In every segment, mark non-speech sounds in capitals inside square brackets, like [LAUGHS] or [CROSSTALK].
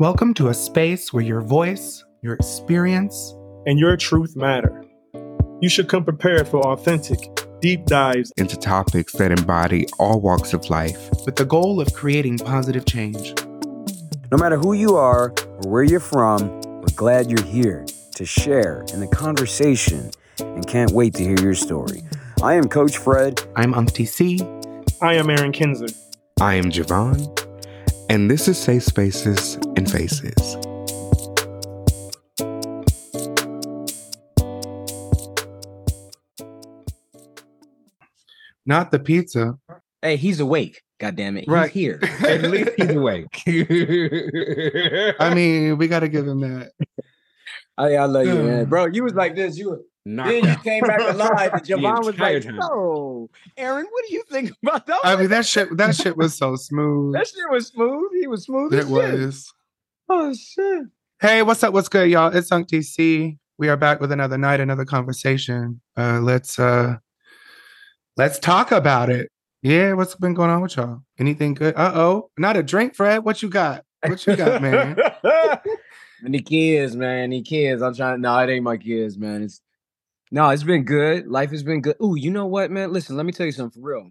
Welcome to a space where your voice, your experience, and your truth matter. You should come prepared for authentic, deep dives into topics that embody all walks of life with the goal of creating positive change. No matter who you are or where you're from, we're glad you're here to share in the conversation and can't wait to hear your story. I am Coach Fred. I'm Unc DC. I am Aaron Kinzer. I am Javon. And this is Safe Spaces and Faces. Not the pizza. Hey, he's awake. God damn it. He's Right. here. [LAUGHS] At least he's awake. I mean, we got to give him that. Oh, I, I love you, man. Um, Bro, you was like this. You were, then you came back alive, and [LAUGHS] Javon was entire like, time. "Oh, Aaron, what do you think [LAUGHS] about that?" I mean, that shit. That shit was so smooth. that shit was smooth. He was smooth. It as shit. was. Oh shit. Hey, what's up? What's good, y'all? It's Unc DC. We are back with another night, another conversation. Uh, let's uh, let's talk about it. Yeah, what's been going on with y'all? Anything good? Uh oh, not a drink, Fred. What you got? What you got, man? [LAUGHS] and the kids, man, the kids. I'm trying. To no, it ain't my kids, man. It's no, it's been good. Life has been good. Ooh, you know what, man? Listen, let me tell you something for real.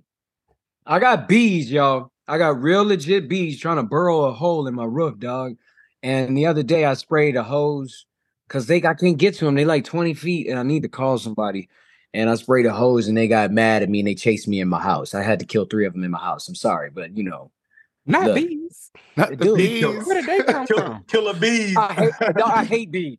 I got bees, y'all. I got real legit bees trying to burrow a hole in my roof, dog. And the other day I sprayed a hose because they I can't get to them. They like 20 feet, and I need to call somebody. And I sprayed a hose, and they got mad at me, and they chased me in my house. I had to kill three of them in my house. I'm sorry, but you know, Not Look. bees. Not the Dude, bees. Where did they [LAUGHS] come Kill, from? killer bees. I hate, dog, I [LAUGHS] hate bees.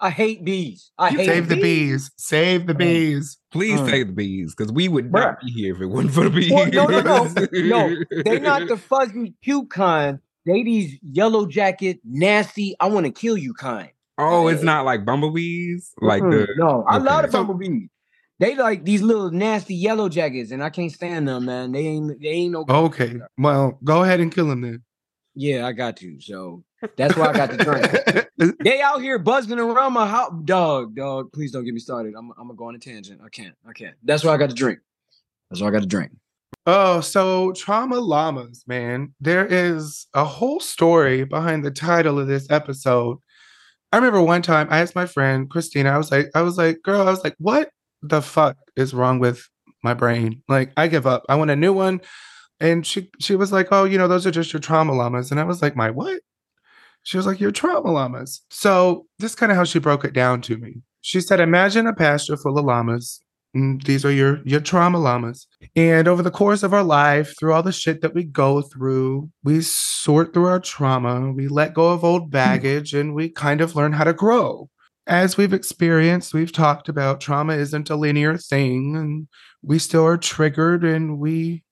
I hate bees. I hate Save the bees. bees. Save the Mm. bees. Please Mm. save the bees, because we would Bruh. not be here if it wasn't for the bees. Well, no, no, no, no. [LAUGHS] They're not the fuzzy cute kind. They these yellow jacket, nasty. I want to kill you kind. Oh, it's not like bumblebees, like Mm, the no. I love the okay. bumblebee. They like these little nasty yellow jackets, and I can't stand them, man. They ain't. They ain't no. Okay. Well, go ahead and kill them then. Yeah, I got to. So that's why I got the drink. [LAUGHS] they out here buzzing around my house. Dog, dog. Please don't get me started. I'm. I'm gonna go on a tangent. I can't. I can't. That's why I got the drink. That's why I got the drink. Oh, so trauma llamas, man. There is a whole story behind the title of this episode. I remember one time I asked my friend Christina, I was like, I was like, girl, I was like, what the fuck is wrong with my brain? Like, I give up. I want a new one. And she she was like, Oh, you know, those are just your trauma llamas. And I was like, My what? She was like, Your trauma llamas. So this is kind of how she broke it down to me. She said, Imagine a pasture full of llamas. Mm, These are your your trauma llamas. And over the course of our life, through all the shit that we go through, we sort through our trauma, we let go of old baggage, and we kind of learn how to grow. As we've experienced, we've talked about trauma isn't a linear thing, and we still are triggered, and we,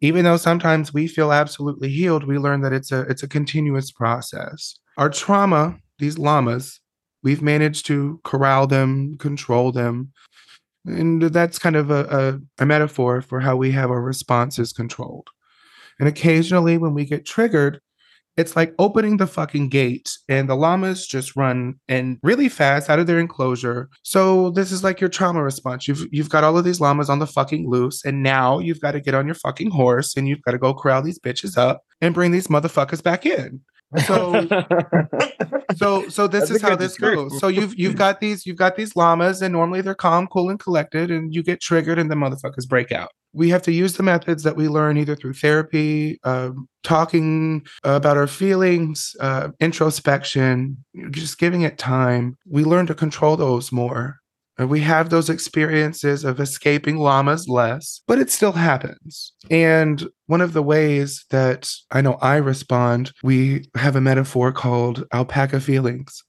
even though sometimes we feel absolutely healed, we learn that it's a it's a continuous process. Our trauma, these llamas, we've managed to corral them, control them, and that's kind of a, a, a metaphor for how we have our responses controlled. And occasionally, when we get triggered, it's like opening the fucking gate, and the llamas just run and really fast out of their enclosure. So this is like your trauma response. You've you've got all of these llamas on the fucking loose, and now you've got to get on your fucking horse and you've got to go corral these bitches up and bring these motherfuckers back in. So [LAUGHS] so so this is how this goes. So you've you've got these you've got these llamas, and normally they're calm, cool, and collected, and you get triggered, and the motherfuckers break out. We have to use the methods that we learn either through therapy, um, talking about our feelings, uh, introspection, just giving it time. We learn to control those more. And we have those experiences of escaping llamas less, but it still happens. And one of the ways that I know I respond, we have a metaphor called alpaca feelings.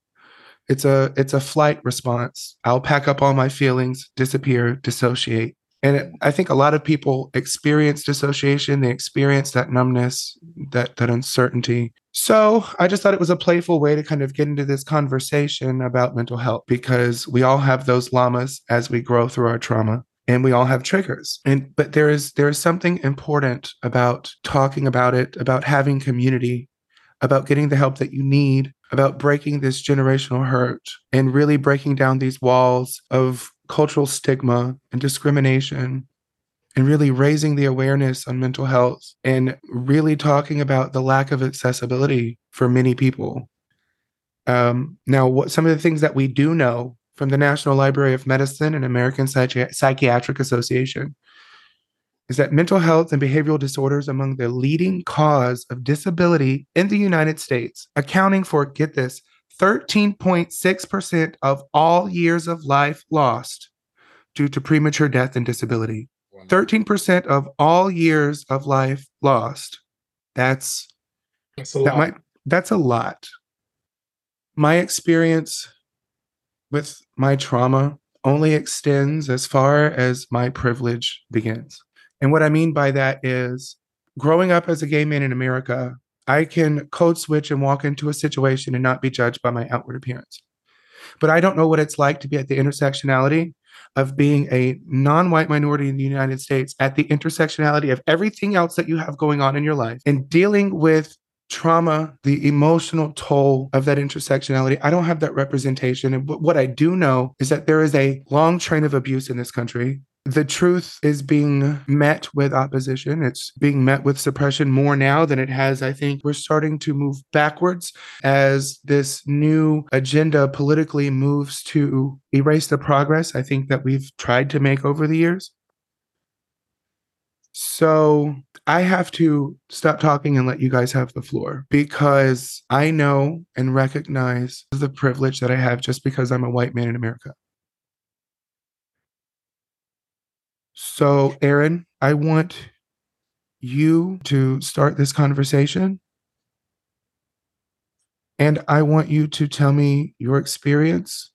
It's a it's a flight response. I'll pack up all my feelings, disappear, dissociate. And it, I think a lot of people experience dissociation, they experience that numbness, that that uncertainty. So I just thought it was a playful way to kind of get into this conversation about mental health because we all have those llamas as we grow through our trauma and we all have triggers. And but there is there is something important about talking about it, about having community, about getting the help that you need, about breaking this generational hurt and really breaking down these walls of cultural stigma and discrimination and really raising the awareness on mental health and really talking about the lack of accessibility for many people. Um, now, what some of the things that we do know from the National Library of Medicine and American Psychi- Psychiatric Association is that mental health and behavioral disorders among the leading cause of disability in the United States, accounting for, get this, 13.6% of all years of life lost due to premature death and disability. 13% of all years of life lost. That's That's a that lot. might that's a lot. My experience with my trauma only extends as far as my privilege begins. And what I mean by that is growing up as a gay man in America, I can code switch and walk into a situation and not be judged by my outward appearance. But I don't know what it's like to be at the intersectionality of being a non white minority in the United States, at the intersectionality of everything else that you have going on in your life, and dealing with trauma, the emotional toll of that intersectionality. I don't have that representation. And what I do know is that there is a long train of abuse in this country. The truth is being met with opposition. It's being met with suppression more now than it has. I think we're starting to move backwards as this new agenda politically moves to erase the progress I think that we've tried to make over the years. So I have to stop talking and let you guys have the floor because I know and recognize the privilege that I have just because I'm a white man in America. So, Aaron, I want you to start this conversation. And I want you to tell me your experience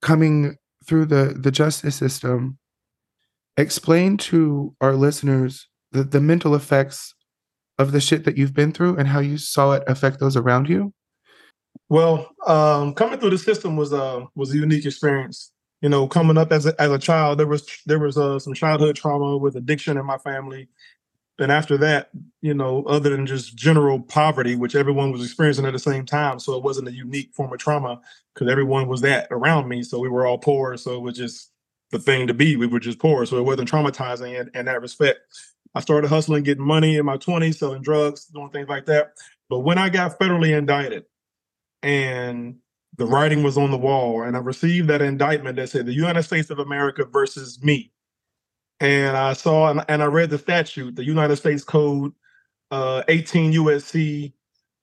coming through the, the justice system. Explain to our listeners the, the mental effects of the shit that you've been through and how you saw it affect those around you. Well, um, coming through the system was uh, was a unique experience. You know, coming up as a, as a child, there was there was uh, some childhood trauma with addiction in my family, and after that, you know, other than just general poverty, which everyone was experiencing at the same time, so it wasn't a unique form of trauma because everyone was that around me. So we were all poor, so it was just the thing to be. We were just poor, so it wasn't traumatizing in, in that respect. I started hustling, getting money in my 20s, selling drugs, doing things like that. But when I got federally indicted, and the writing was on the wall and i received that indictment that said the united states of america versus me. And i saw and, and i read the statute the united states code uh, 18 usc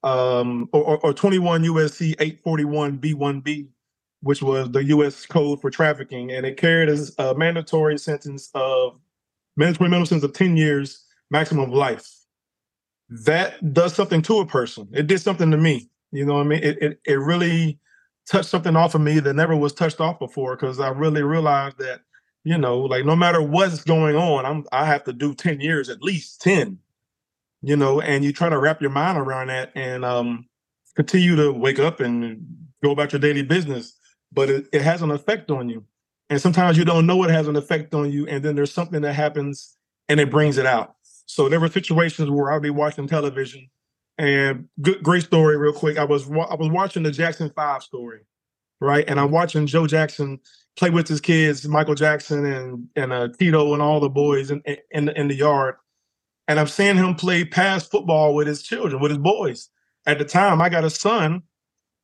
um, or, or 21 usc 841 b1b which was the us code for trafficking and it carried a mandatory sentence of mandatory minimum sentence of 10 years maximum life. That does something to a person. It did something to me. You know what I mean? It, it it really touched something off of me that never was touched off before because I really realized that, you know, like no matter what's going on, I'm I have to do 10 years, at least 10. You know, and you try to wrap your mind around that and um continue to wake up and go about your daily business. But it, it has an effect on you. And sometimes you don't know it has an effect on you, and then there's something that happens and it brings it out. So there were situations where I'd be watching television and good, great story, real quick. I was wa- I was watching the Jackson Five story, right? And I'm watching Joe Jackson play with his kids, Michael Jackson and and uh, Tito and all the boys in in the, in the yard. And I'm seeing him play pass football with his children, with his boys. At the time, I got a son.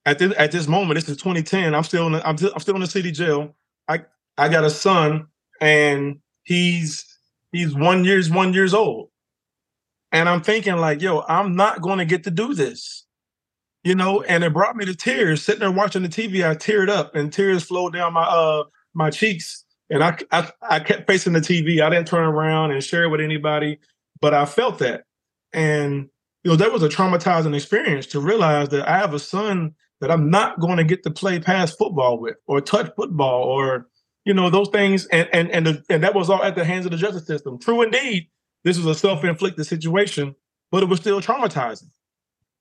At this at this moment, this is 2010. I'm still in the, I'm, still, I'm still in the city jail. I I got a son, and he's he's one years one years old. And I'm thinking, like, yo, I'm not going to get to do this. You know, and it brought me to tears. Sitting there watching the TV, I teared up and tears flowed down my uh my cheeks. And I, I I kept facing the TV. I didn't turn around and share it with anybody, but I felt that. And you know, that was a traumatizing experience to realize that I have a son that I'm not going to get to play pass football with or touch football or you know those things and and and, the, and that was all at the hands of the justice system. True indeed, this was a self-inflicted situation, but it was still traumatizing.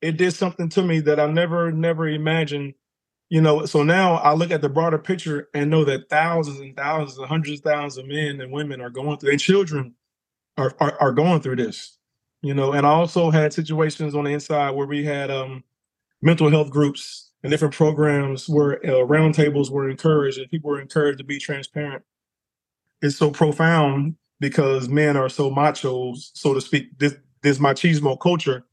It did something to me that I never, never imagined. You know, so now I look at the broader picture and know that thousands and thousands and hundreds of thousands of men and women are going through, and children are, are are going through this. You know, and I also had situations on the inside where we had um mental health groups and different programs where uh, roundtables were encouraged and people were encouraged to be transparent. It's so profound because men are so macho, so to speak. This this machismo culture.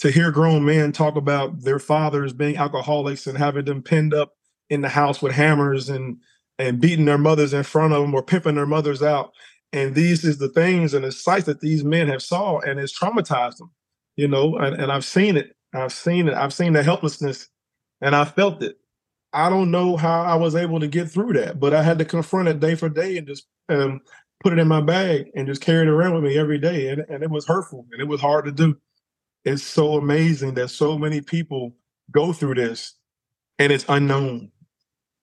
To hear grown men talk about their fathers being alcoholics and having them pinned up in the house with hammers and and beating their mothers in front of them or pimping their mothers out. And these is the things and the sights that these men have saw and it's traumatized them, you know, and, and I've seen it. I've seen it. I've seen the helplessness and I felt it. I don't know how I was able to get through that, but I had to confront it day for day and just um, put it in my bag and just carry it around with me every day. And, and it was hurtful and it was hard to do. It's so amazing that so many people go through this and it's unknown.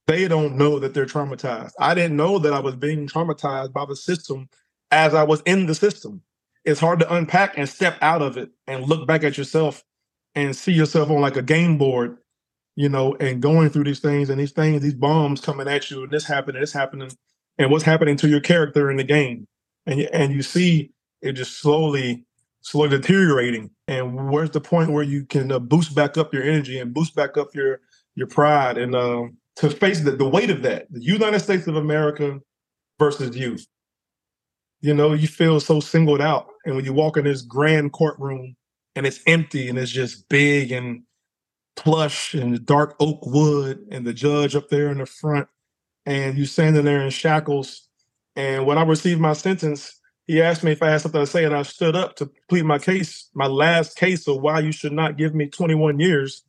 They don't know that they're traumatized. I didn't know that I was being traumatized by the system as I was in the system. It's hard to unpack and step out of it and look back at yourself and see yourself on like a game board, you know, and going through these things and these things, these bombs coming at you, and this happening, this happening, and what's happening to your character in the game. And and you see it just slowly, slowly deteriorating. And where's the point where you can uh, boost back up your energy and boost back up your your pride and uh, to face the, the weight of that, the United States of America versus you. You know, you feel so singled out. And when you walk in this grand courtroom and it's empty and it's just big and plush and dark oak wood and the judge up there in the front and you standing there in shackles. And when I received my sentence, he asked me if I had something to say, and I stood up to plead my case, my last case of why you should not give me 21 years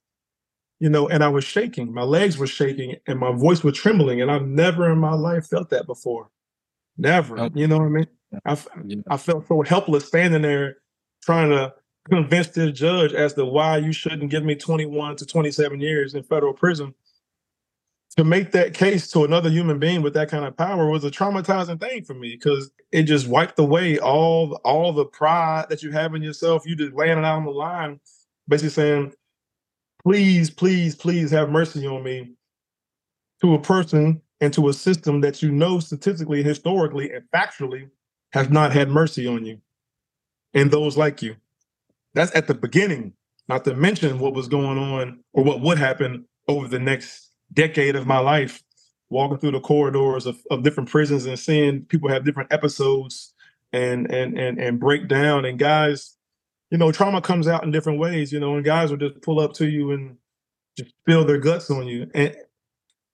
you know, and I was shaking. My legs were shaking and my voice was trembling. And I've never in my life felt that before. Never. Okay. You know what I mean? I, yeah. I felt so helpless standing there trying to convince this judge as to why you shouldn't give me 21 to 27 years in federal prison. To make that case to another human being with that kind of power was a traumatizing thing for me because it just wiped away all all the pride that you have in yourself. You just laying it out on the line, basically saying, please, please, please have mercy on me to a person and to a system that you know statistically, historically, and factually has not had mercy on you and those like you. That's at the beginning, not to mention what was going on or what would happen over the next decade of my life, walking through the corridors of, of different prisons and seeing people have different episodes and and and and break down. And guys you know, trauma comes out in different ways, you know, and guys will just pull up to you and just spill their guts on you and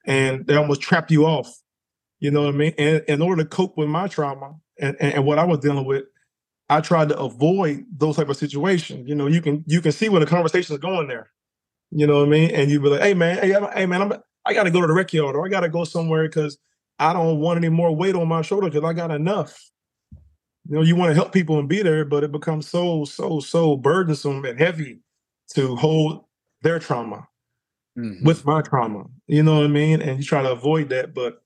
and they almost trap you off. You know what I mean? And in order to cope with my trauma and, and, and what I was dealing with, I tried to avoid those type of situations. You know, you can you can see when the conversation is going there. You know what I mean? And you be like, hey man, hey, hey man, I'm I gotta go to the rec yard or I gotta go somewhere because I don't want any more weight on my shoulder because I got enough. You know you want to help people and be there but it becomes so so so burdensome and heavy to hold their trauma mm-hmm. with my trauma you know what i mean? And you try to avoid that but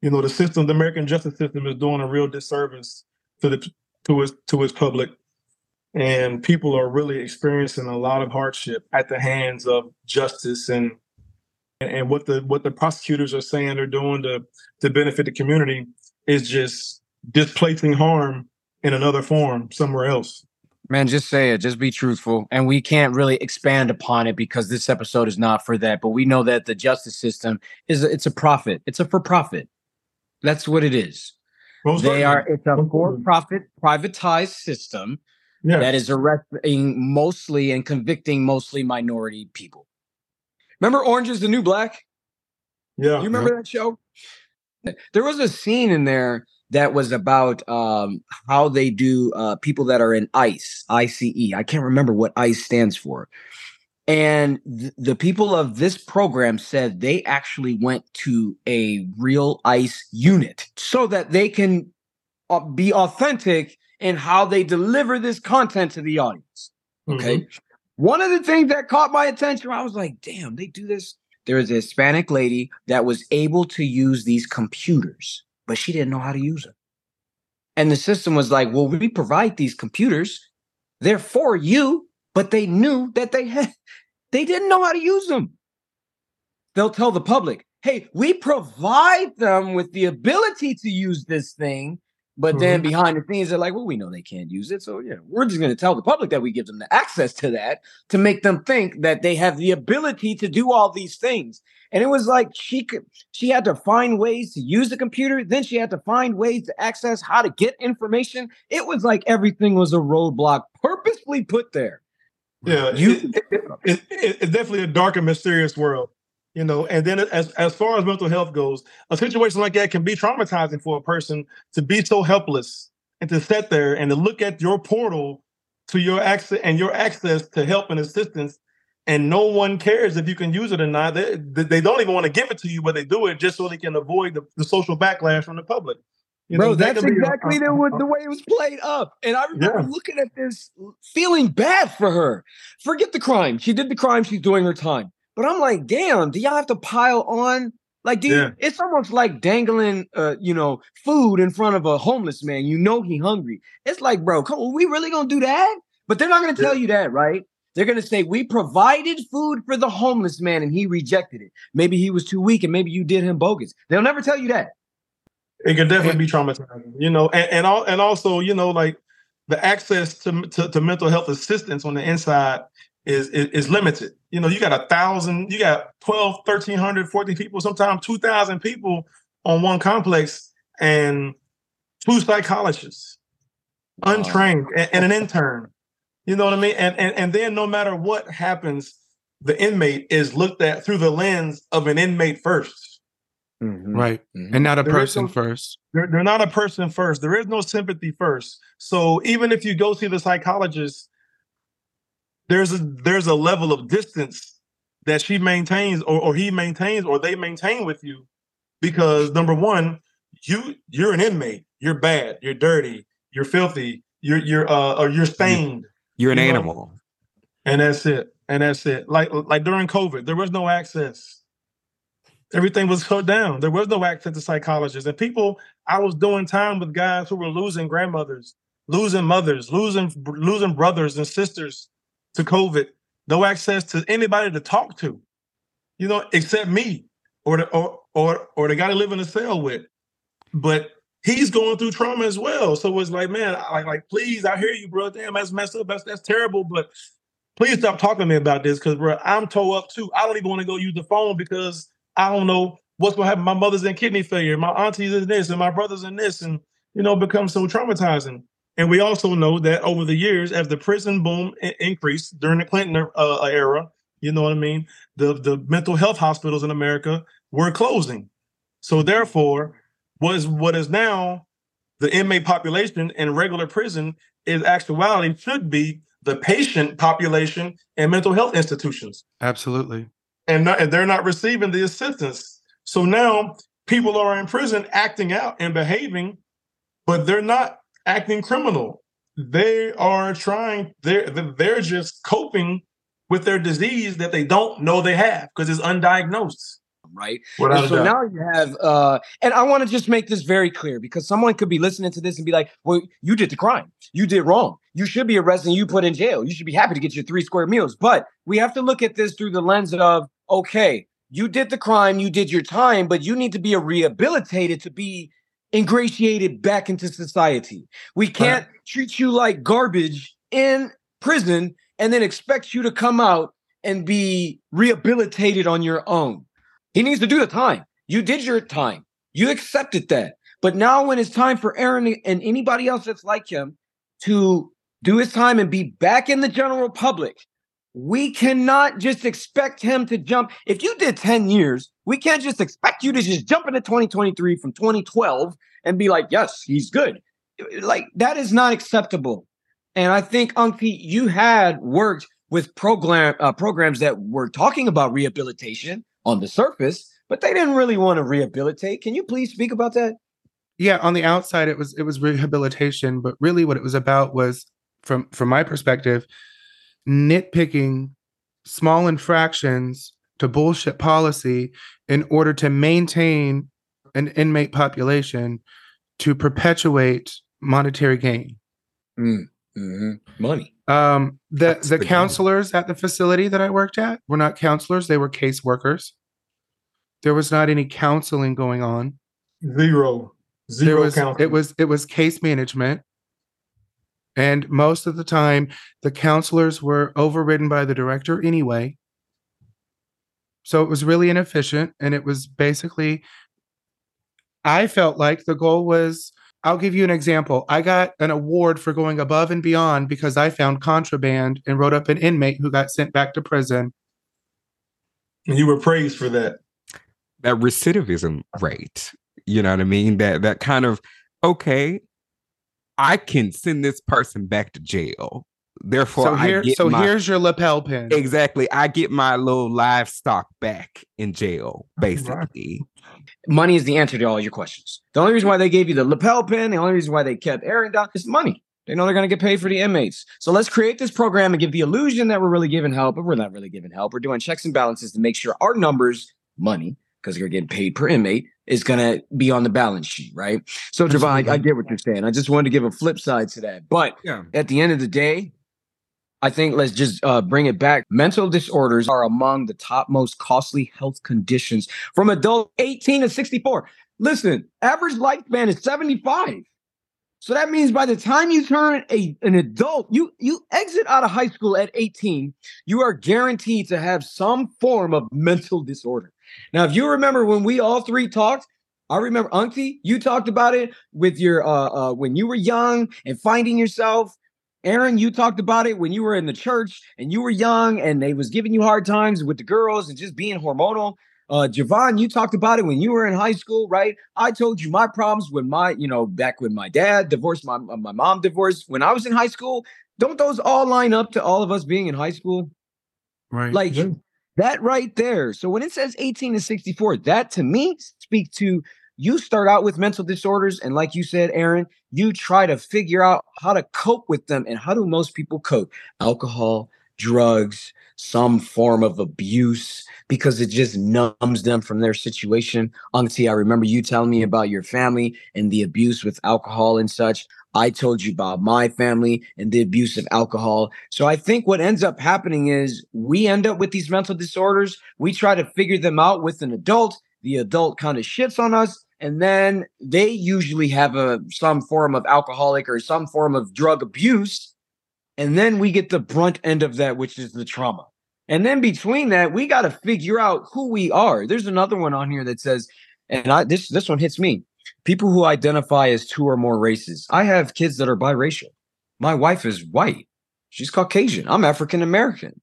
you know the system the american justice system is doing a real disservice to the to its to its public. And people are really experiencing a lot of hardship at the hands of justice and and what the what the prosecutors are saying they're doing to to benefit the community is just displacing harm in another form somewhere else. Man, just say it. Just be truthful. And we can't really expand upon it because this episode is not for that. But we know that the justice system is it's a profit. It's a for profit. That's what it is. They are. It's a for profit privatized system yes. that is arresting mostly and convicting mostly minority people. Remember Orange is the New Black? Yeah. You remember that show? There was a scene in there that was about um, how they do uh, people that are in ICE, ICE. I can't remember what ICE stands for. And th- the people of this program said they actually went to a real ICE unit so that they can uh, be authentic in how they deliver this content to the audience. Okay. Mm-hmm. One of the things that caught my attention, I was like, damn, they do this. There was a Hispanic lady that was able to use these computers but she didn't know how to use them. And the system was like, well, we provide these computers. They're for you, but they knew that they had [LAUGHS] they didn't know how to use them. They'll tell the public, hey, we provide them with the ability to use this thing. But mm-hmm. then behind the scenes, they're like, well, we know they can't use it. So, yeah, we're just going to tell the public that we give them the access to that to make them think that they have the ability to do all these things. And it was like she could she had to find ways to use the computer, then she had to find ways to access how to get information. It was like everything was a roadblock purposely put there. Yeah, You- it- it- it- it- it's definitely a dark and mysterious world, you know. And then as as far as mental health goes, a situation like that can be traumatizing for a person to be so helpless and to sit there and to look at your portal to your access and your access to help and assistance, and no one cares if you can use it or not. They, they don't even want to give it to you, but they do it just so they can avoid the, the social backlash from the public. You Bro, know, that's a- exactly the, wa- the way it was played up. And I remember Yeah. looking at this, feeling bad for her. Forget the crime. She did the crime. She's doing her time. But I'm like, damn, do y'all have to pile on? Like, do you- it's almost like dangling, uh, you know, food in front of a homeless man. You know he hungry. It's like, bro, come on, we really gonna do that? But they're not gonna tell you that, right? They're gonna say we provided food for the homeless man and he rejected it. Maybe he was too weak and maybe you did him bogus. They'll never tell you that. it can definitely be traumatizing you know and, and all and also you know like the access to, to to mental health assistance on the inside is, is is limited you know you got a thousand you got 12 1300 14 people sometimes 2000 people on one complex and two psychologists untrained and, and an intern you know what i mean and, and and then no matter what happens the inmate is looked at through the lens of an inmate 1st Right. Mhm. And not a There is person no- first. they're, they're not a person first. There is no sympathy first. So even if you go see the psychologist, there's a there's a level of distance that she maintains or, or he maintains or they maintain with you because number one, you you're an inmate. You're bad. You're dirty. You're filthy. You're you're uh or you're stained. You're an You know? animal. And that's it. And that's it. Like like during COVID, there was no access. Everything was shut down. There was no access to psychologists. And people, I was doing time with guys who were losing grandmothers, losing mothers, losing losing brothers and sisters to COVID. No access to anybody to talk to, you know, except me or the or or or the guy to live in a cell with. But he's going through trauma as well. So it's like, man, like, like, please, I hear you, bro. Damn, that's messed up. That's that's terrible. But please stop talking to me about this because bro, I'm toe up too. I don't even want to go use the phone because I don't know what's gonna happen. My mother's in kidney failure, my auntie's in this, and my brother's in this, and you know, becomes so traumatizing. And we also know that over the years, as the prison boom i- increased during the Clinton uh, era, you know what I mean, the the mental health hospitals in America were closing. So therefore, was what is now the inmate population in regular prison is actuality should be the patient population in mental health institutions Absolutely. and, not, and they're not receiving the assistance. So now people are in prison acting out and behaving, but they're not acting criminal. They are trying. They're they're just coping with their disease that they don't know they have because it's undiagnosed. right? Without so now you have, uh, and I want to just make this very clear because someone could be listening to this and be like, "Well, you did the crime. You did wrong. You should be arrested. and You put in jail. You should be happy to get your three square meals." But we have to look at this through the lens of, okay, you did the crime, you did your time, but you need to be rehabilitated to be ingratiated back into society. We can't treat you like garbage in prison and then expect you to come out and be rehabilitated on your own. He needs to do the time. You did your time. You accepted that. But now, when it's time for Aaron and anybody else that's like him to do his time and be back in the general public, we cannot just expect him to jump. If you did 10 years, we can't just expect you to just jump into 2023 from 2012 and be like, yes, he's good. Like, that is not acceptable. And I think, Unky, you had worked with program uh, programs that were talking about rehabilitation on the surface, but they didn't really want to rehabilitate. Can you please speak about that? yeah on the outside it was it was rehabilitation but really what it was about was from from my perspective nitpicking small infractions to bullshit policy in order to maintain an inmate population to perpetuate monetary gain Mm-hmm. Money. um the That's the the game. counselors at the facility that i worked at were not counselors they were case workers there was not any counseling going on Zero, there zero was it was it was case management and most of the time the counselors were overridden by the director anyway So it was really inefficient. And it was basically, I felt like the goal was I'll give you an example. I got an award for going above and beyond because I found contraband and wrote up an inmate who got sent back to prison. And you were praised for that. That recidivism rate, you know what I mean? That that kind of okay, I can send this person back to jail. Therefore, so here, so my, here's your lapel pin. Exactly. I get my little livestock back in jail, basically. Money is the answer to all your questions. The only reason why they gave you the lapel pin, the only reason why they kept Aaron down is money. They know they're going to get paid for the inmates. So let's create this program and give the illusion that we're really giving help, but we're not really giving help. We're doing checks and balances to make sure our numbers, money, because you're getting paid per inmate, is going to be on the balance sheet, right? So, Javon, I, I, get what you're saying. I just wanted to give a flip side to that. But yeah. at the end of the day, I think let's just uh, bring it back. Mental disorders are among the top most costly health conditions from adult 18 to 64. Listen, average lifespan is 75. So that means by the time you turn a, an adult, you you exit out of high school at 18, you are guaranteed to have some form of mental disorder. Now, if you remember when we all three talked, I remember Auntie, you talked about it with your uh, uh when you were young and finding yourself Aaron, you talked about it when you were in the church and you were young and they was giving you hard times with the girls and just being hormonal. Uh, Javon, you talked about it when you were in high school, right? I told you my problems when my, you know, back when my dad divorced, my, my mom divorced when I was in high school. Don't those all line up to all of us being in high school? Right. Like yeah. That right there. So when it says 18 to 64, that to me speaks to you start out with mental disorders and like you said aaron you try to figure out how to cope with them and how do most people cope? Alcohol drugs some form of abuse because it just numbs them from their situation. Auntie i remember you telling me about your family and the abuse with alcohol and such i told you about my family and the abuse of alcohol. So i think what ends up happening is we end up with these mental disorders. We try to figure them out with an adult. The adult kind of shits on us and then they usually have a some form of alcoholic or some form of drug abuse and then we get the brunt end of that which is the trauma. And then between that we got to figure out who we are. There's another one on here that says and I, this this one hits me people who identify as two or more races. I have kids that are biracial. My wife is white. She's caucasian. I'm african american.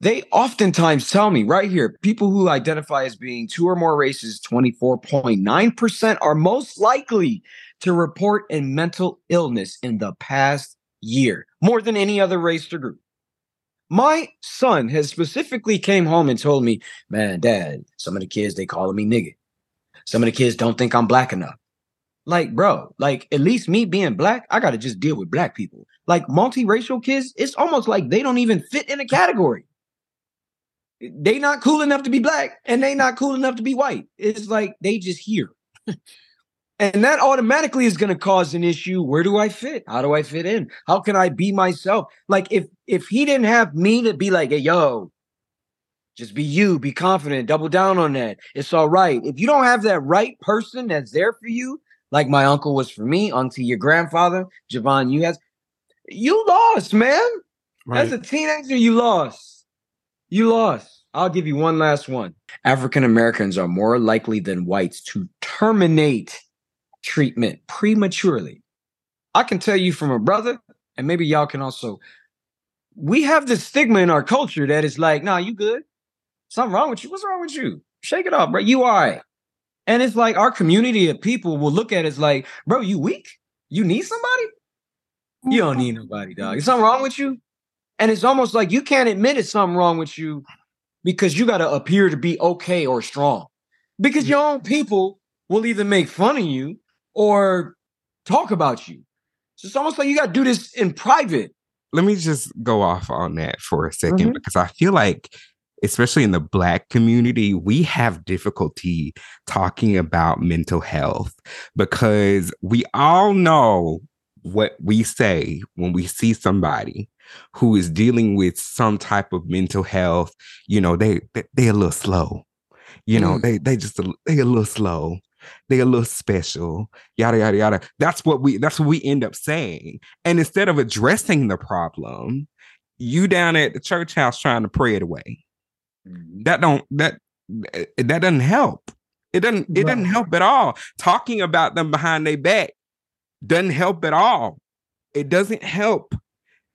They oftentimes tell me right here people who identify as being two or more races, 24.9%, are most likely to report a mental illness in the past year, more than any other race or group. My son has specifically came home and told me, man, dad, some of the kids, they calling me nigga. Some of the kids don't think I'm black enough. Like, bro, like at least me being black, I got to just deal with black people. Like multiracial kids, it's almost like they don't even fit in a category they not cool enough to be black and they not cool enough to be white. It's like they just here. [LAUGHS] and that automatically is going to cause an issue. Where do I fit? How do I fit in? How can I be myself? Like if if he didn't have me to be like, hey, yo, just be you, be confident, double down on that. It's all right. If you don't have that right person that's there for you, like my uncle was for me, unto your grandfather, Javon, you has you lost, man. Right. As a teenager, you lost. You lost. I'll give you one last one. African Americans are more likely than whites to terminate treatment prematurely. I can tell you from a brother, and maybe y'all can also. We have this stigma in our culture that is like, nah, you good. Something wrong with you. What's wrong with you? Shake it off, bro. You all right. And it's like our community of people will look at it as like, bro, you weak? You need somebody? You don't need nobody, dog. Is something wrong with you? And it's almost like you can't admit it's something wrong with you because you got to appear to be okay or strong. Because your own people will either make fun of you or talk about you. So it's almost like you got to do this in private. Let me just go off on that for a 2nd mm-hmm. because I feel like, especially in the Black community, we have difficulty talking about mental health because we all know what we say when we see somebody who is dealing with some type of mental health, you know, they, they they a little slow. You know, mm. they they just they a little slow. They a little special. Yada yada yada. That's what we that's what we end up saying. And instead of addressing the problem, you down at the church house trying to pray it away. That don't that eh, that doesn't help. It doesn't it doesn't help at all. Talking about them behind their back doesn't help at all. It doesn't help,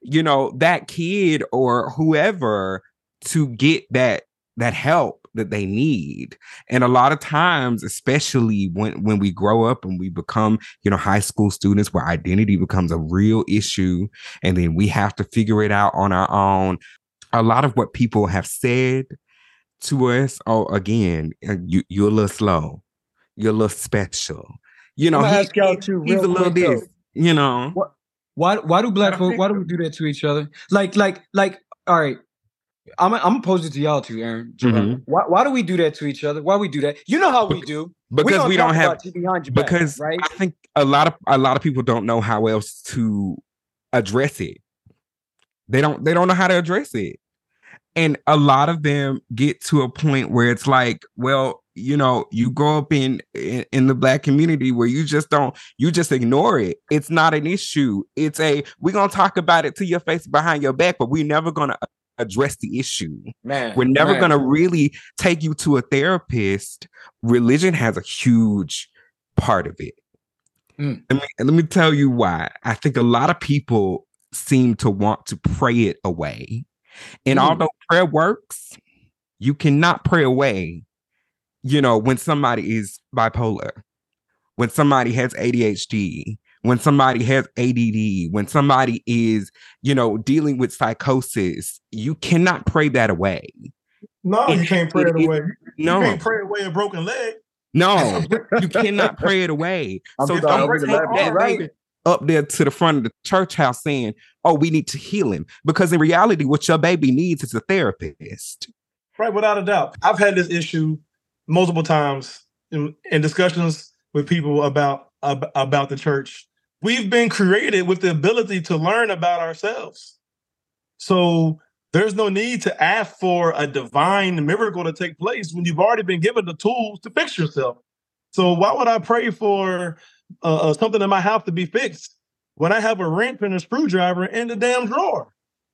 you know, that kid or whoever to get that that help that they need. And a lot of times, especially when when we grow up and we become, you know, high school students where identity becomes a real issue and then we have to figure it out on our own. A lot of what people have said to us, oh, again, uh, you you're a little slow. You're a little special. You know, he, ask y'all too, he's a little this, though. you know. What, why why do black folks why do we do that to each other? Like like like all right, I'm I'm gonna pose it to y'all too, Aaron. Mm-hmm. Why, why do we do that to each other? Why we do that? You know how we do because we don't, we don't have because back, right. I think a lot of a lot of people don't know how else to address it. They don't they don't know how to address it, and a lot of them get to a point where it's like, well, you know, you grow up in, in in the black community where you just don't you just ignore it. It's not an issue. It's a we're gonna talk about it to your face behind your back, but we're never gonna address the issue. Man, we're never going to really take you to a therapist. Religion has a huge part of it. Mm. Let, me, let me tell you why. I think a lot of people seem to want to pray it away. And mm. although prayer works, you cannot pray away, you know, when somebody is bipolar, when somebody has ADHD, when somebody has ADD, when somebody is, you know, dealing with psychosis, you cannot pray that away. No, it, you can't pray it, it away. No, you can't pray away a broken leg. No, [LAUGHS] you cannot pray it away. I'm so don't take that right. baby up there to the front of the church house saying, "Oh, we need to heal him," because in reality, what your baby needs is a therapist. Right, without a doubt. I've had this issue multiple times in, in discussions with people about about the church we've been created with the ability to learn about ourselves. So there's no need to ask for a divine miracle to take place when you've already been given the tools to fix yourself. So why would I pray for uh, uh something in my house to be fixed when I have a wrench and a screwdriver in the damn drawer?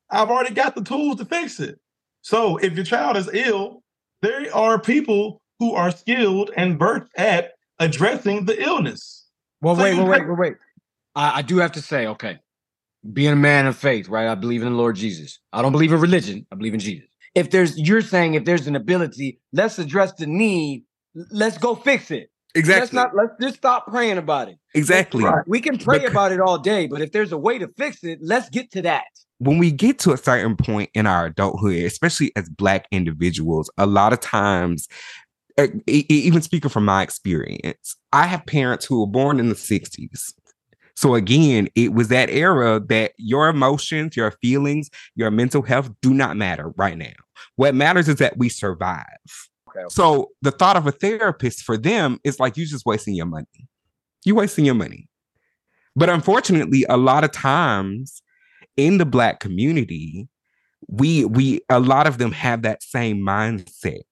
I've already got the tools to fix it. So if your child is ill, there are people who are skilled and versed at addressing the illness. Well, so wait, wait, wait, wait, wait. I, I do have to say, okay, being a man of faith, right? I believe in the Lord Jesus. I don't believe in religion. I believe in Jesus. If there's, you're saying if there's an ability, let's address the need. Let's go fix it. Exactly. Let's not. Let's just stop praying about it. Exactly. We can pray because, about it all day, but if there's a way to fix it, let's get to that. When we get to a certain point in our adulthood, especially as Black individuals, a lot of times, even speaking from my experience, I have parents who were born in the '60s so again, it was that era that your emotions, your feelings, your mental health do not matter right now. What matters is that we survive. Okay. So the thought of a therapist for them is like you just wasting your money. You wasting your money. But unfortunately, a lot of times in the black community, we we a lot of them have that same mindset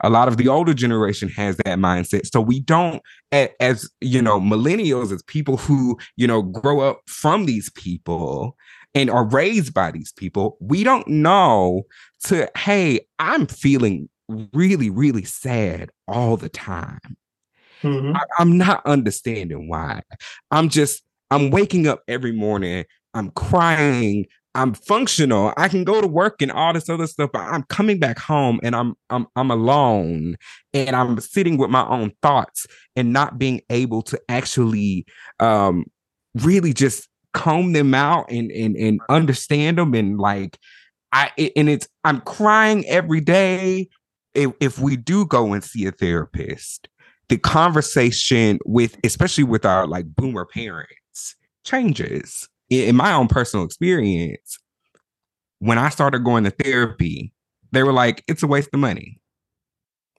a lot of the older generation has that mindset. So we don't, as you know, millennials, as people who, you know, grow up from these people and are raised by these people, we don't know to, hey, I'm feeling really, really sad all the time. Mm-hmm. I, I'm not understanding why. I'm just, I'm waking up every morning. I'm crying. I'm functional. I can go to work and all this other stuff, but I'm coming back home and I'm I'm I'm alone and I'm sitting with my own thoughts and not being able to actually um really just comb them out and and and understand them and like I and it's I'm crying every day if if we do go and see a therapist. The conversation with especially with our like boomer parents changes in my own personal experience, when I started going to therapy, they were like, it's a waste of money.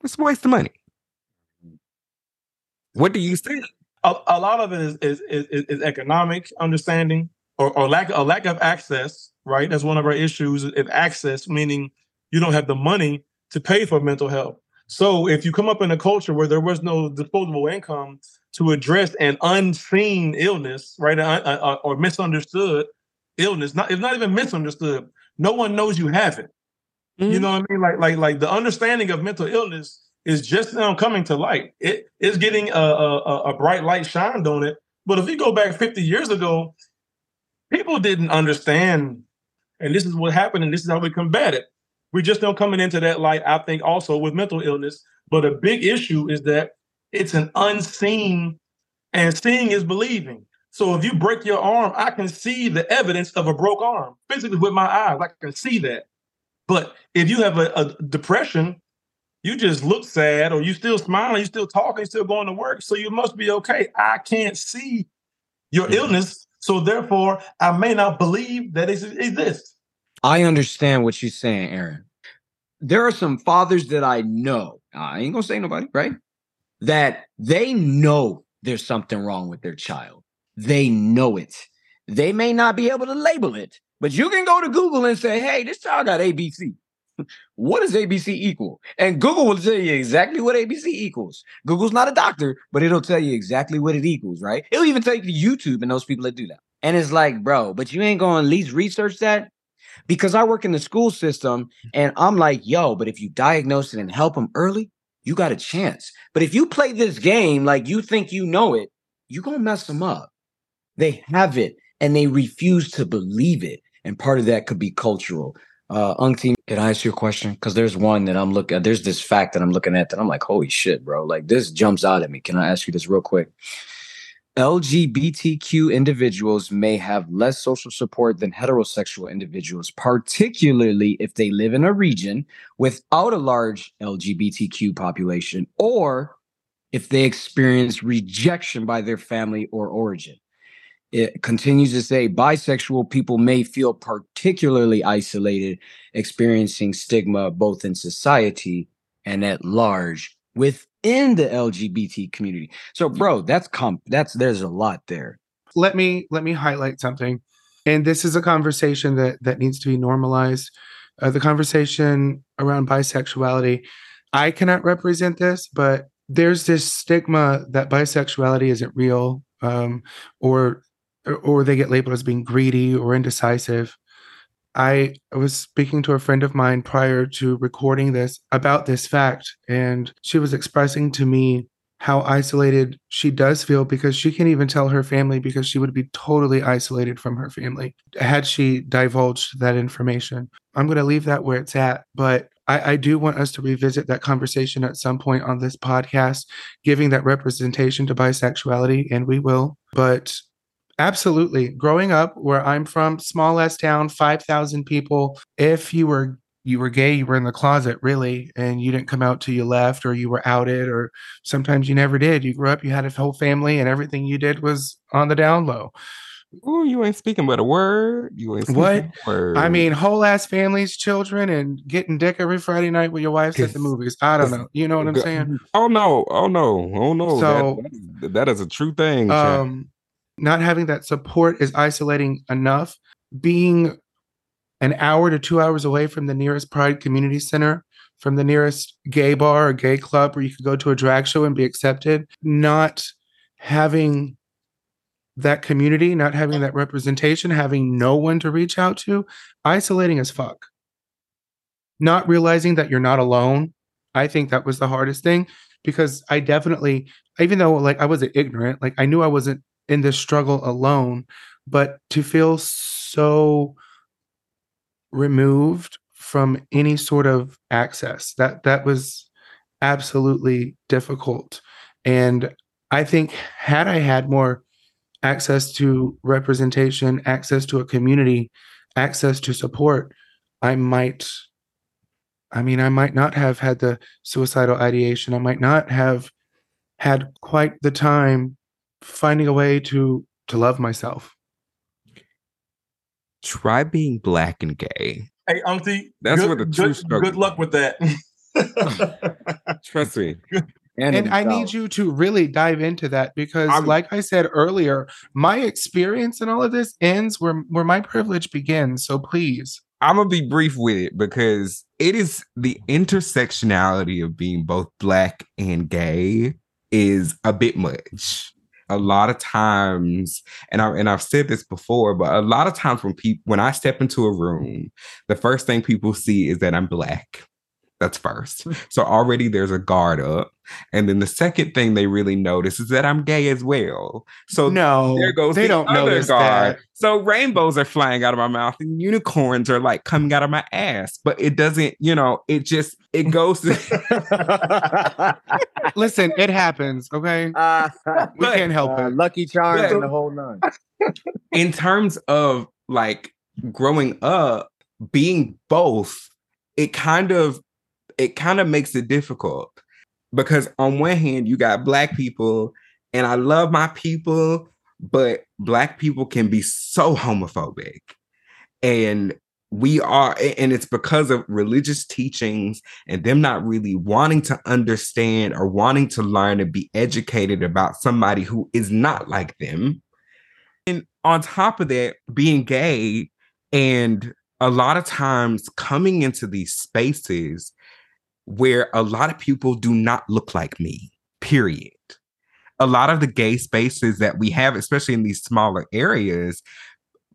It's a waste of money. What do you think? A, a lot of it is, is, is, is economic understanding or, or lack a lack of access, right? That's one of our issues. If access, meaning you don't have the money to pay for mental health. So if you come up in a culture where there was no disposable income to address an unseen illness, right, uh, uh, uh, or misunderstood illness, not it's not even misunderstood. No one knows you have it. Mm-hmm. You know what I mean? Like, like, like the understanding of mental illness is just now coming to light. It is getting a, a, a bright light shined on it. But if you go back 50 years ago, people didn't understand, and this is what happened, and this is how we combat it. We just don't coming into that light, I think, also with mental illness. But a big issue is that it's an unseen, and seeing is believing. So if you break your arm, I can see the evidence of a broke arm physically with my eyes. I can see that. But if you have a, a depression, you just look sad or you still smiling, you still talking, you still going to work. So you must be okay. I can't see your illness. So therefore, I may not believe that it exists. I understand what you're saying, Aaron. There are some fathers that I know. I ain't gonna say nobody, right? That they know there's something wrong with their child. They know it. They may not be able to label it, but you can go to Google and say, hey, this child got ABC [LAUGHS] what does ABC equal? And Google will tell you exactly what ABC equals. Google's not a doctor, but it'll tell you exactly what it equals, right? It'll even take you to YouTube and those people that do that. And it's like, bro, but you ain't to at least research that because I work in the school system and I'm like, yo, but if you diagnose it and help them early, you got a chance. But if you play this game like you think you know it, you're going to mess them up. They have it and they refuse to believe it. And part of that could be cultural. Uh, Unc DC, can I ask you a question? Because there's one that I'm looking at. There's this fact that I'm looking at that I'm like, holy shit, bro. Like this jumps out at me. Can I ask you this real quick? LGBTQ individuals may have less social support than heterosexual individuals, particularly if they live in a region without a large LGBTQ population or if they experience rejection by their family or origin. It continues to say bisexual people may feel particularly isolated, experiencing stigma both in society and at large within the LGBT community. So, bro, that's comp. That's there's a lot there. Let me let me highlight something, and this is a conversation that that needs to be normalized. Uh, the conversation around bisexuality. I cannot represent this, but there's this stigma that bisexuality isn't real um, or or they get labeled as being greedy or indecisive. I was speaking to a friend of mine prior to recording this about this fact, and she was expressing to me how isolated she does feel because she can't even tell her family because she would be totally isolated from her family had she divulged that information. I'm going to leave that where it's at, but I, I, do want us to revisit that conversation at some point on this podcast, giving that representation to bisexuality, and we will. But Absolutely. Growing up where I'm from, small ass town, 5,000 people, if you were you were gay, you were in the closet, really, and you didn't come out till you left or you were outed or sometimes you never did. You grew up, you had a whole family and everything you did was on the down low. Ooh, you ain't speaking but a word. You ain't what? Word. I mean, whole ass families, children, and getting dick every Friday night with your wife at the movies. I don't know. You know what I'm saying? Oh no! Oh no! Oh no! So that, that is a true thing. Um, not having that support is isolating enough. Being an hour to two hours away from the nearest Pride Community Center, from the nearest gay bar or gay club where you could go to a drag show and be accepted, not having that community, not having that representation, having no one to reach out to, isolating as fuck. Not realizing that you're not alone. I think that was the hardest thing because I definitely, even though like I wasn't ignorant, like I knew I wasn't in this struggle alone, but to feel so removed from any sort of access that that was absolutely difficult. And i think had i had more access to representation access to a community access to support i might i mean i might not have had the suicidal ideation. I might not have had quite the time finding a way to to love myself. Try being black and gay. Hey, Unc DC, that's good, where the true good, struggle. Good luck with that. [LAUGHS] Trust me. [LAUGHS] And, and I need you to really dive into that because, I'm, like I said earlier, my experience in all of this ends where where my privilege begins. So please, I'm gonna be brief with it because it is the intersectionality of being both black and gay is a bit much a lot of times, and I and I've said this before, but a lot of times when people when I step into a room, the first thing people see is that I'm black. That's first. So already there's a guard up. And then the second thing they really notice is that I'm gay as well. So no, there goes they the don't other notice guard. that. So rainbows are flying out of my mouth and unicorns are like coming out of my ass. But it doesn't, you know, it just it goes [LAUGHS] [LAUGHS] Listen, it happens. Okay, [LAUGHS] we But- can't help Uh, it. Lucky Charms But- and the whole nine. in terms of like growing up being both it kind of it kind of makes it difficult because on one hand you got black people and i love my people but black people can be so homophobic. And we are and it's because of religious teachings and them not really wanting to understand or wanting to learn and be educated about somebody who is not like them. And on top of that, being gay and a lot of times coming into these spaces where a lot of people do not look like me, period. A lot of the gay spaces that we have, especially in these smaller areas,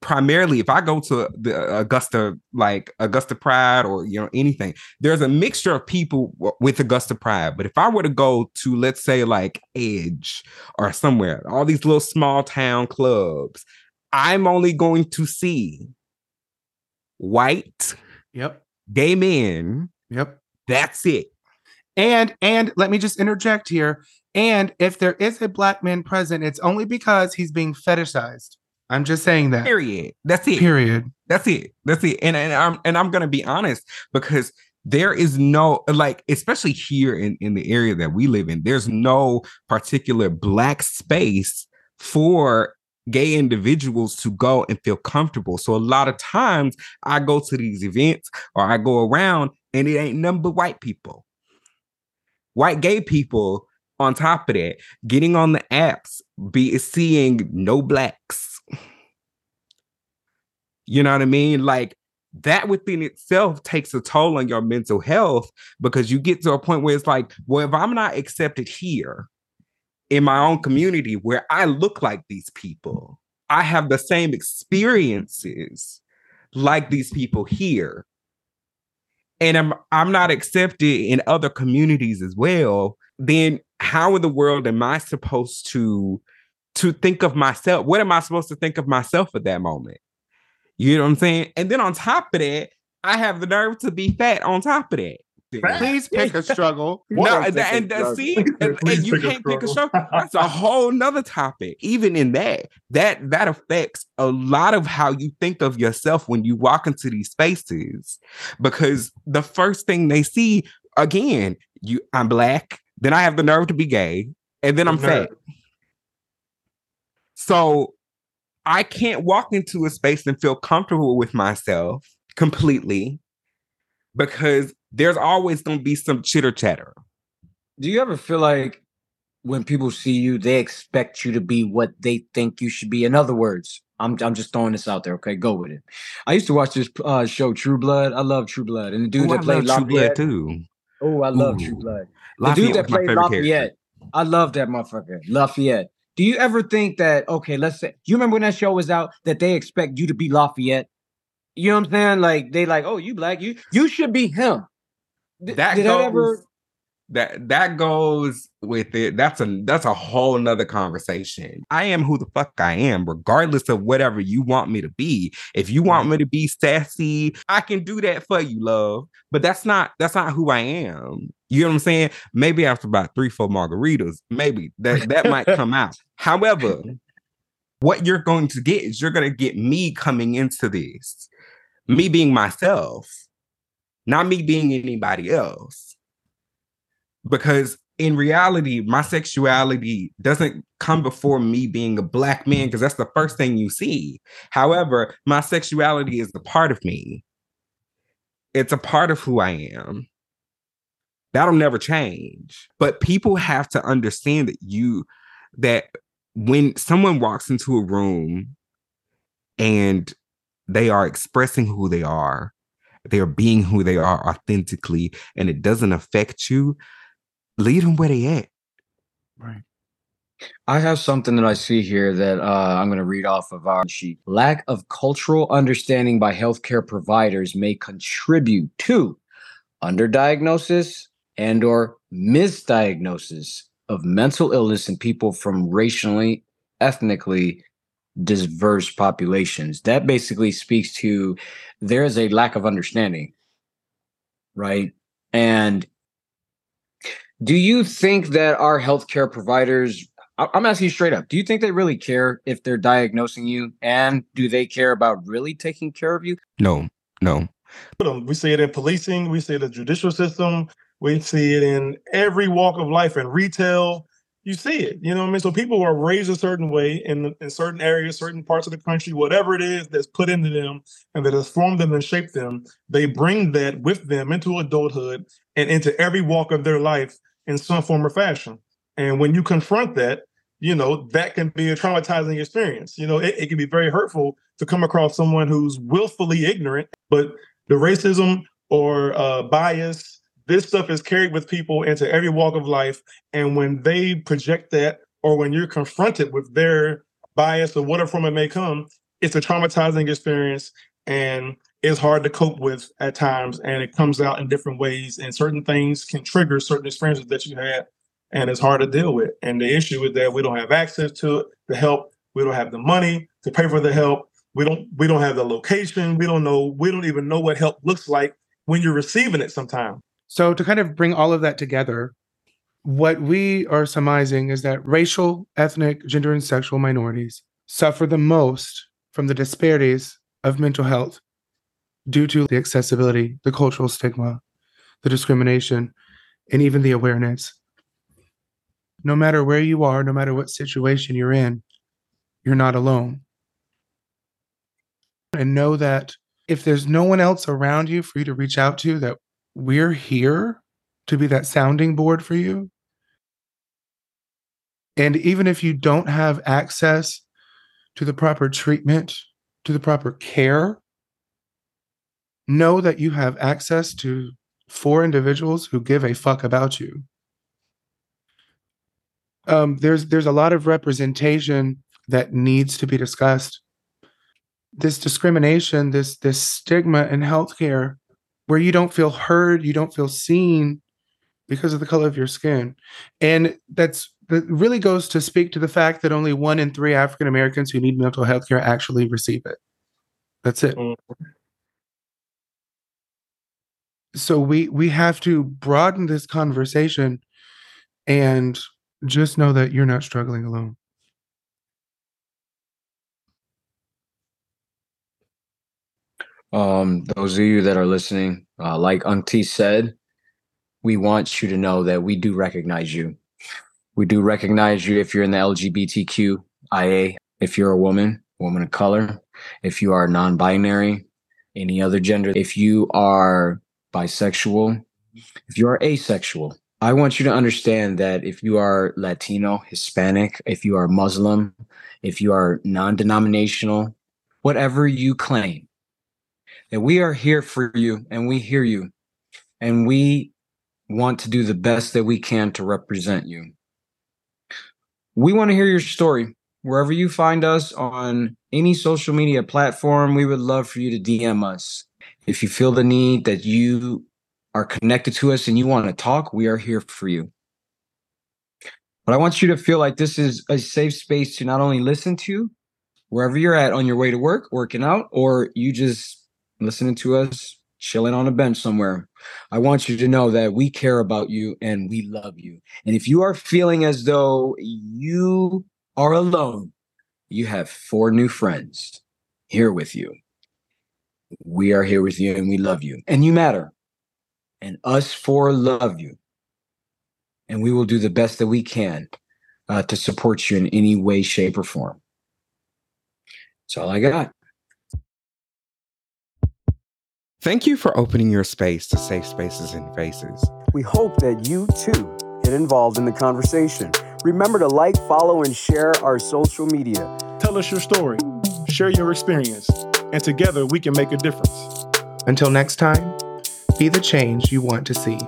primarily if I go to the uh, Augusta, like Augusta Pride or you know anything, there's a mixture of people w- with Augusta Pride. But if I were to go to, let's say, like Edge or somewhere, all these little small town clubs, I'm only going to see white Yep, gay men. yep. That's it. And and let me just interject here. And if there is a black man present, it's only because he's being fetishized. I'm just saying that. Period. That's it. Period. That's it. That's it. And and I'm and I'm gonna be honest because there is no like, especially here in in the area that we live in, there's no particular black space for gay individuals to go and feel comfortable. So a lot of times I go to these events or I go around and it ain't nothing but white people. White gay people on top of that, getting on the apps, be seeing no blacks. You know what I mean? Like that within itself takes a toll on your mental health because you get to a point where it's like, well, if I'm not accepted here in my own community where I look like these people, I have the same experiences like these people here. And I'm I'm not accepted in other communities as well, then how in the world am I supposed to to think of myself? What am I supposed to think of myself at that moment? You know what I'm saying? And then on top of that, I have the nerve to be fat on top of that. Please pick a struggle. [LAUGHS] No, and, and, can see, [LAUGHS] and, and you can't pick a struggle. struggle. That's a whole nother topic. Even in that, that that affects a lot of how you think of yourself when you walk into these spaces. Because the first thing they see, again, you I'm black, then I have the nerve to be gay, and then I'm fat. So I can't walk into a space and feel comfortable with myself completely because there's always going to be some chitter chatter. Do you ever feel like when people see you, they expect you to be what they think you should be? In other words, I'm I'm just throwing this out there. Okay, go with it. I used to watch this uh, show, True Blood. I love True Blood, and the dude Ooh, I that played love True Blood Lafayette. too. Oh, I love Ooh. True Blood. The Lafayette dude that played favorite character. Lafayette. I love that motherfucker, Lafayette. Do you ever think that okay, let's say you remember when that show was out that they expect you to be Lafayette? You know what I'm saying? Like they like, oh, you black, you you should be him. Th- that did goes, that ever? that that goes with it. That's a that's a whole nother conversation. I am who the fuck I am, regardless of whatever you want me to be. If you want me to be sassy, I can do that for you, love. But that's not that's not who I am. You know what I'm saying? Maybe after about three, four margaritas, maybe that that might come [LAUGHS] out. However, what you're going to get is you're going to get me coming into this, me being myself, not me being anybody else. Because in reality my sexuality doesn't come before me being a black man because that's the first thing you see. However my sexuality is a part of me. It's a part of who i am. That'll never change. But people have to understand that you that when someone walks into a room and they are expressing who they are they are being who they are authentically and it doesn't affect you leave them where they at. Right. I have something that I see here that uh, I'm going to read off of our sheet. Lack of cultural understanding by healthcare providers may contribute to underdiagnosis and or misdiagnosis of mental illness in people from racially, ethnically diverse populations. That basically speaks to there is a lack of understanding, right? And do you think that our healthcare providers I'm asking you straight up. Do you think they really care if they're diagnosing you? And do they care about really taking care of you? No, no. We see it in policing, we see it in the judicial system, we see it in every walk of life in retail. You see it, you know what I mean? So people are raised a certain way in, in certain areas, certain parts of the country, whatever it is that's put into them and that has formed them and shaped them, they bring that with them into adulthood and into every walk of their life in some form or fashion. And when you confront that, you know, that can be a traumatizing experience. You know, it, it can be very hurtful to come across someone who's willfully ignorant, but the racism or uh, bias, this stuff is carried with people into every walk of life. And when they project that, or when you're confronted with their bias or whatever form it may come, it's a traumatizing experience and it's hard to cope with at times. And it comes out in different ways. And certain things can trigger certain experiences that you had and it's hard to deal with. And the issue is that we don't have access to it, the help. We don't have the money to pay for the help. We don't we don't have the location. We don't know. We don't even know what help looks like when you're receiving it. Sometimes. So to kind of bring all of that together, what we are surmising is that racial, ethnic, gender, and sexual minorities suffer the most from the disparities of mental health due to the accessibility, the cultural stigma, the discrimination, and even the awareness no matter where you are, no matter what situation you're in, you're not alone. And know that if there's no one else around you for you to reach out to, that we're here to be that sounding board for you. And even if you don't have access to the proper treatment, to the proper care, know that you have access to four individuals who give a fuck about you um, there's there's a lot of representation that needs to be discussed. This discrimination, this this stigma in healthcare, where you don't feel heard, you don't feel seen because of the color of your skin, and that's that really goes to speak to the fact that only one in three African Americans who need mental health care actually receive it. That's it. Mm-hmm. So we we have to broaden this conversation and just know that you're not struggling alone. Um, those of you that are listening, uh, like Auntie said, we want you to know that we do recognize you. We do recognize you if you're in the LGBTQIA, if you're a woman, woman of color, if you are non binary, any other gender, if you are bisexual, if you are asexual, I want you to understand that if you are Latino, Hispanic, if you are Muslim, if you are non denominational, whatever you claim, that we are here for you and we hear you and we want to do the best that we can to represent you. We want to hear your story. Wherever you find us on any social media platform, we would love for you to DM us. If you feel the need that you are connected to us and you want to talk, we are here for you. But I want you to feel like this is a safe space to not only listen to wherever you're at on your way to work, working out, or you just listening to us chilling on a bench somewhere. I want you to know that we care about you and we love you. And if you are feeling as though you are alone, you have four new friends here with you. We are here with you and we love you. And you matter and us four love you. And we will do the best that we can uh, to support you in any way, shape, or form. That's all I got. Thank you for opening your space to safe spaces and faces. We hope that you too get involved in the conversation. Remember to like, follow, and share our social media. Tell us your story, share your experience, and together we can make a difference. Until next time. Be the change you want to see.